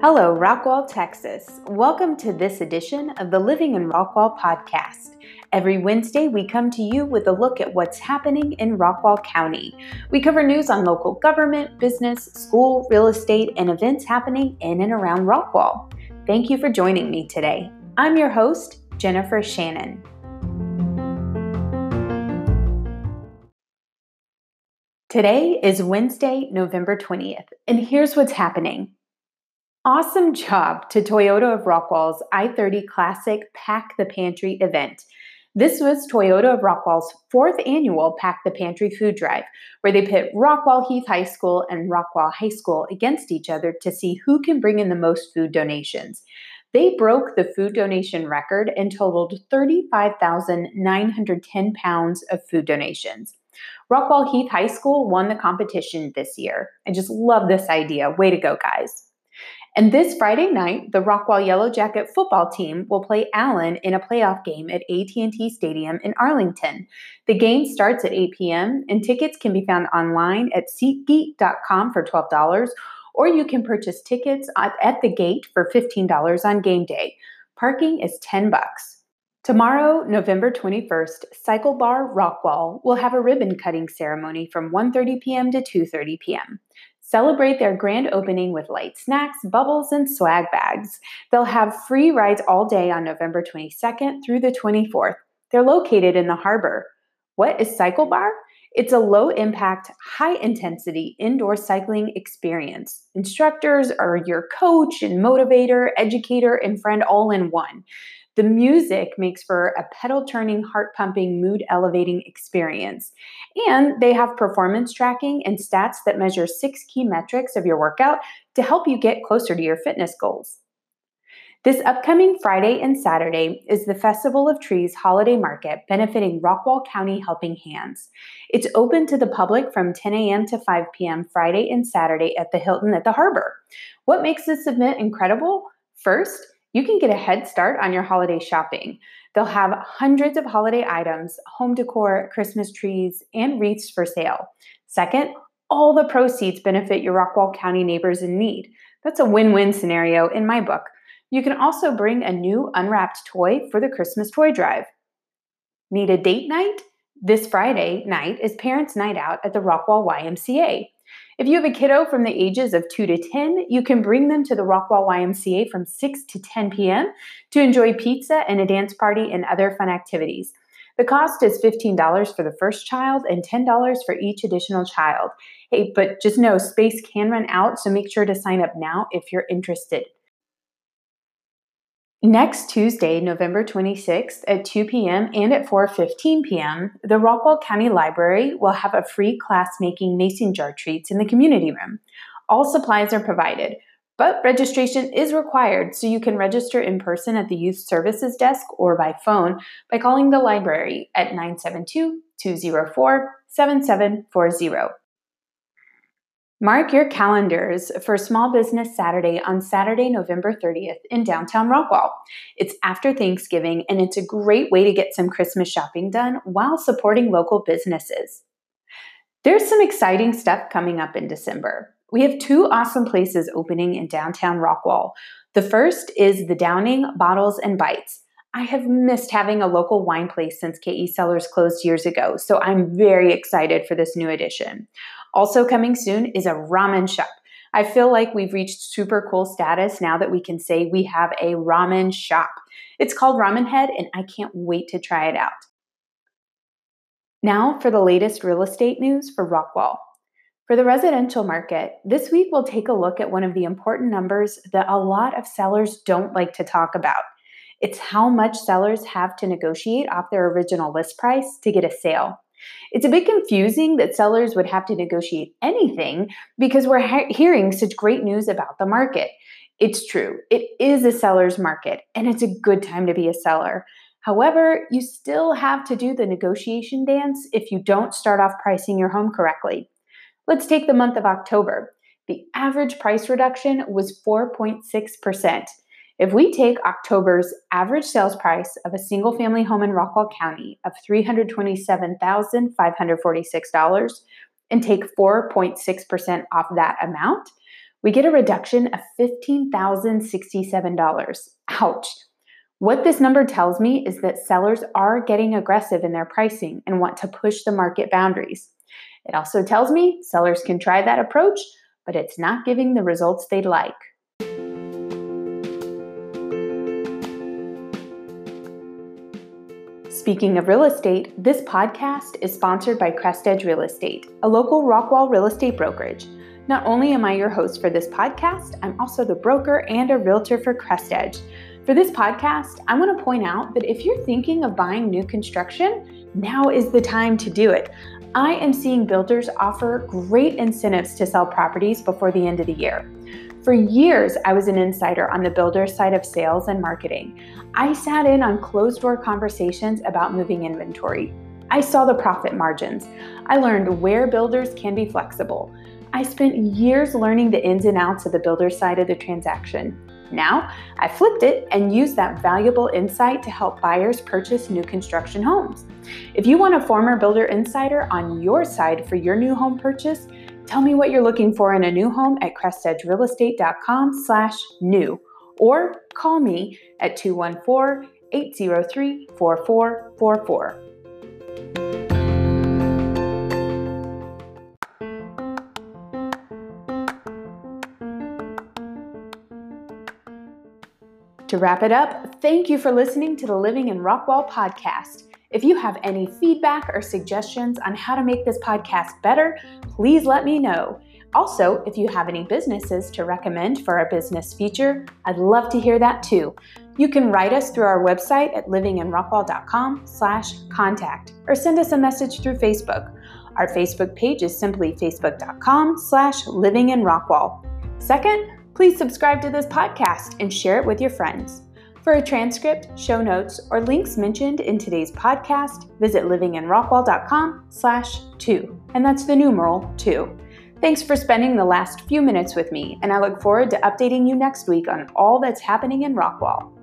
Hello, Rockwall, Texas. Welcome to this edition of the Living in Rockwall podcast. Every Wednesday, we come to you with a look at what's happening in Rockwall County. We cover news on local government, business, school, real estate, and events happening in and around Rockwall. Thank you for joining me today. I'm your host, Jennifer Shannon. Today is Wednesday, November 20th, and here's what's happening. Awesome job to Toyota of Rockwall's I 30 Classic Pack the Pantry event. This was Toyota of Rockwall's fourth annual Pack the Pantry food drive, where they pit Rockwall Heath High School and Rockwall High School against each other to see who can bring in the most food donations. They broke the food donation record and totaled 35,910 pounds of food donations. Rockwall Heath High School won the competition this year. I just love this idea. Way to go, guys. And this Friday night, the Rockwall Yellow Jacket football team will play Allen in a playoff game at AT&T Stadium in Arlington. The game starts at 8 p.m. and tickets can be found online at SeatGeek.com for $12 or you can purchase tickets at, the gate for $15 on game day. Parking is 10 bucks. Tomorrow, November 21st, Cycle Bar Rockwall will have a ribbon cutting ceremony from 1:30 p.m. to 2:30 p.m. Celebrate their grand opening with light snacks, bubbles, and swag bags. They'll have free rides all day on November 22nd through the 24th. They're located in the harbor. What is Cycle Bar? It's a low impact, high intensity indoor cycling experience. Instructors are your coach and motivator, educator, and friend all in one. The music makes for a pedal turning, heart pumping, mood elevating experience. And they have performance tracking and stats that measure six key metrics of your workout to help you get closer to your fitness goals. This upcoming Friday and Saturday is the Festival of Trees Holiday Market benefiting Rockwall County Helping Hands. It's open to the public from 10 a.m. to 5 p.m. Friday and Saturday at the Hilton at the Harbor. What makes this event incredible? First, you can get a head start on your holiday shopping. They'll have hundreds of holiday items, home decor, Christmas trees, and wreaths for sale. Second, all the proceeds benefit your Rockwall County neighbors in need. That's a win win scenario in my book. You can also bring a new unwrapped toy for the Christmas toy drive. Need a date night? This Friday night is Parents' Night Out at the Rockwall YMCA. If you have a kiddo from the ages of 2 to 10, you can bring them to the Rockwall YMCA from 6 to 10 p.m. to enjoy pizza and a dance party and other fun activities. The cost is $15 for the first child and $10 for each additional child. Hey, but just know space can run out, so make sure to sign up now if you're interested. Next Tuesday, November 26th at 2 p.m. and at 4:15 p.m., the Rockwall County Library will have a free class making mason jar treats in the community room. All supplies are provided, but registration is required, so you can register in person at the Youth Services Desk or by phone by calling the library at 972 204 7740. Mark your calendars for Small Business Saturday on Saturday, November 30th in downtown Rockwall. It's after Thanksgiving and it's a great way to get some Christmas shopping done while supporting local businesses. There's some exciting stuff coming up in December. We have two awesome places opening in downtown Rockwall. The first is the Downing Bottles and Bites. I have missed having a local wine place since KE Cellars closed years ago, so I'm very excited for this new addition. Also, coming soon is a ramen shop. I feel like we've reached super cool status now that we can say we have a ramen shop. It's called Ramen Head, and I can't wait to try it out. Now for the latest real estate news for Rockwall. For the residential market, this week we'll take a look at one of the important numbers that a lot of sellers don't like to talk about. It's how much sellers have to negotiate off their original list price to get a sale. It's a bit confusing that sellers would have to negotiate anything because we're he- hearing such great news about the market. It's true, it is a seller's market, and it's a good time to be a seller. However, you still have to do the negotiation dance if you don't start off pricing your home correctly. Let's take the month of October. The average price reduction was 4.6%. If we take October's average sales price of a single family home in Rockwall County of $327,546 and take 4.6% off that amount, we get a reduction of $15,067. Ouch. What this number tells me is that sellers are getting aggressive in their pricing and want to push the market boundaries. It also tells me sellers can try that approach, but it's not giving the results they'd like. Speaking of real estate, this podcast is sponsored by Crest Edge Real Estate, a local Rockwall real estate brokerage. Not only am I your host for this podcast, I'm also the broker and a realtor for Crest Edge. For this podcast, I want to point out that if you're thinking of buying new construction, now is the time to do it. I am seeing builders offer great incentives to sell properties before the end of the year. For years, I was an insider on the builder side of sales and marketing. I sat in on closed door conversations about moving inventory. I saw the profit margins. I learned where builders can be flexible. I spent years learning the ins and outs of the builder side of the transaction. Now, I flipped it and used that valuable insight to help buyers purchase new construction homes. If you want a former builder insider on your side for your new home purchase, tell me what you're looking for in a new home at crestedgerealestate.com slash new or call me at 214 803 4444. To wrap it up, thank you for listening to the Living in Rockwall podcast. If you have any feedback or suggestions on how to make this podcast better, please let me know. Also, if you have any businesses to recommend for our business feature, I'd love to hear that too. You can write us through our website at livinginrockwall.com slash contact or send us a message through Facebook. Our Facebook page is simply facebook.com slash livinginrockwall. Second, Please subscribe to this podcast and share it with your friends. For a transcript, show notes, or links mentioned in today's podcast, visit livinginrockwall.com slash two, and that's the numeral two. Thanks for spending the last few minutes with me, and I look forward to updating you next week on all that's happening in Rockwall.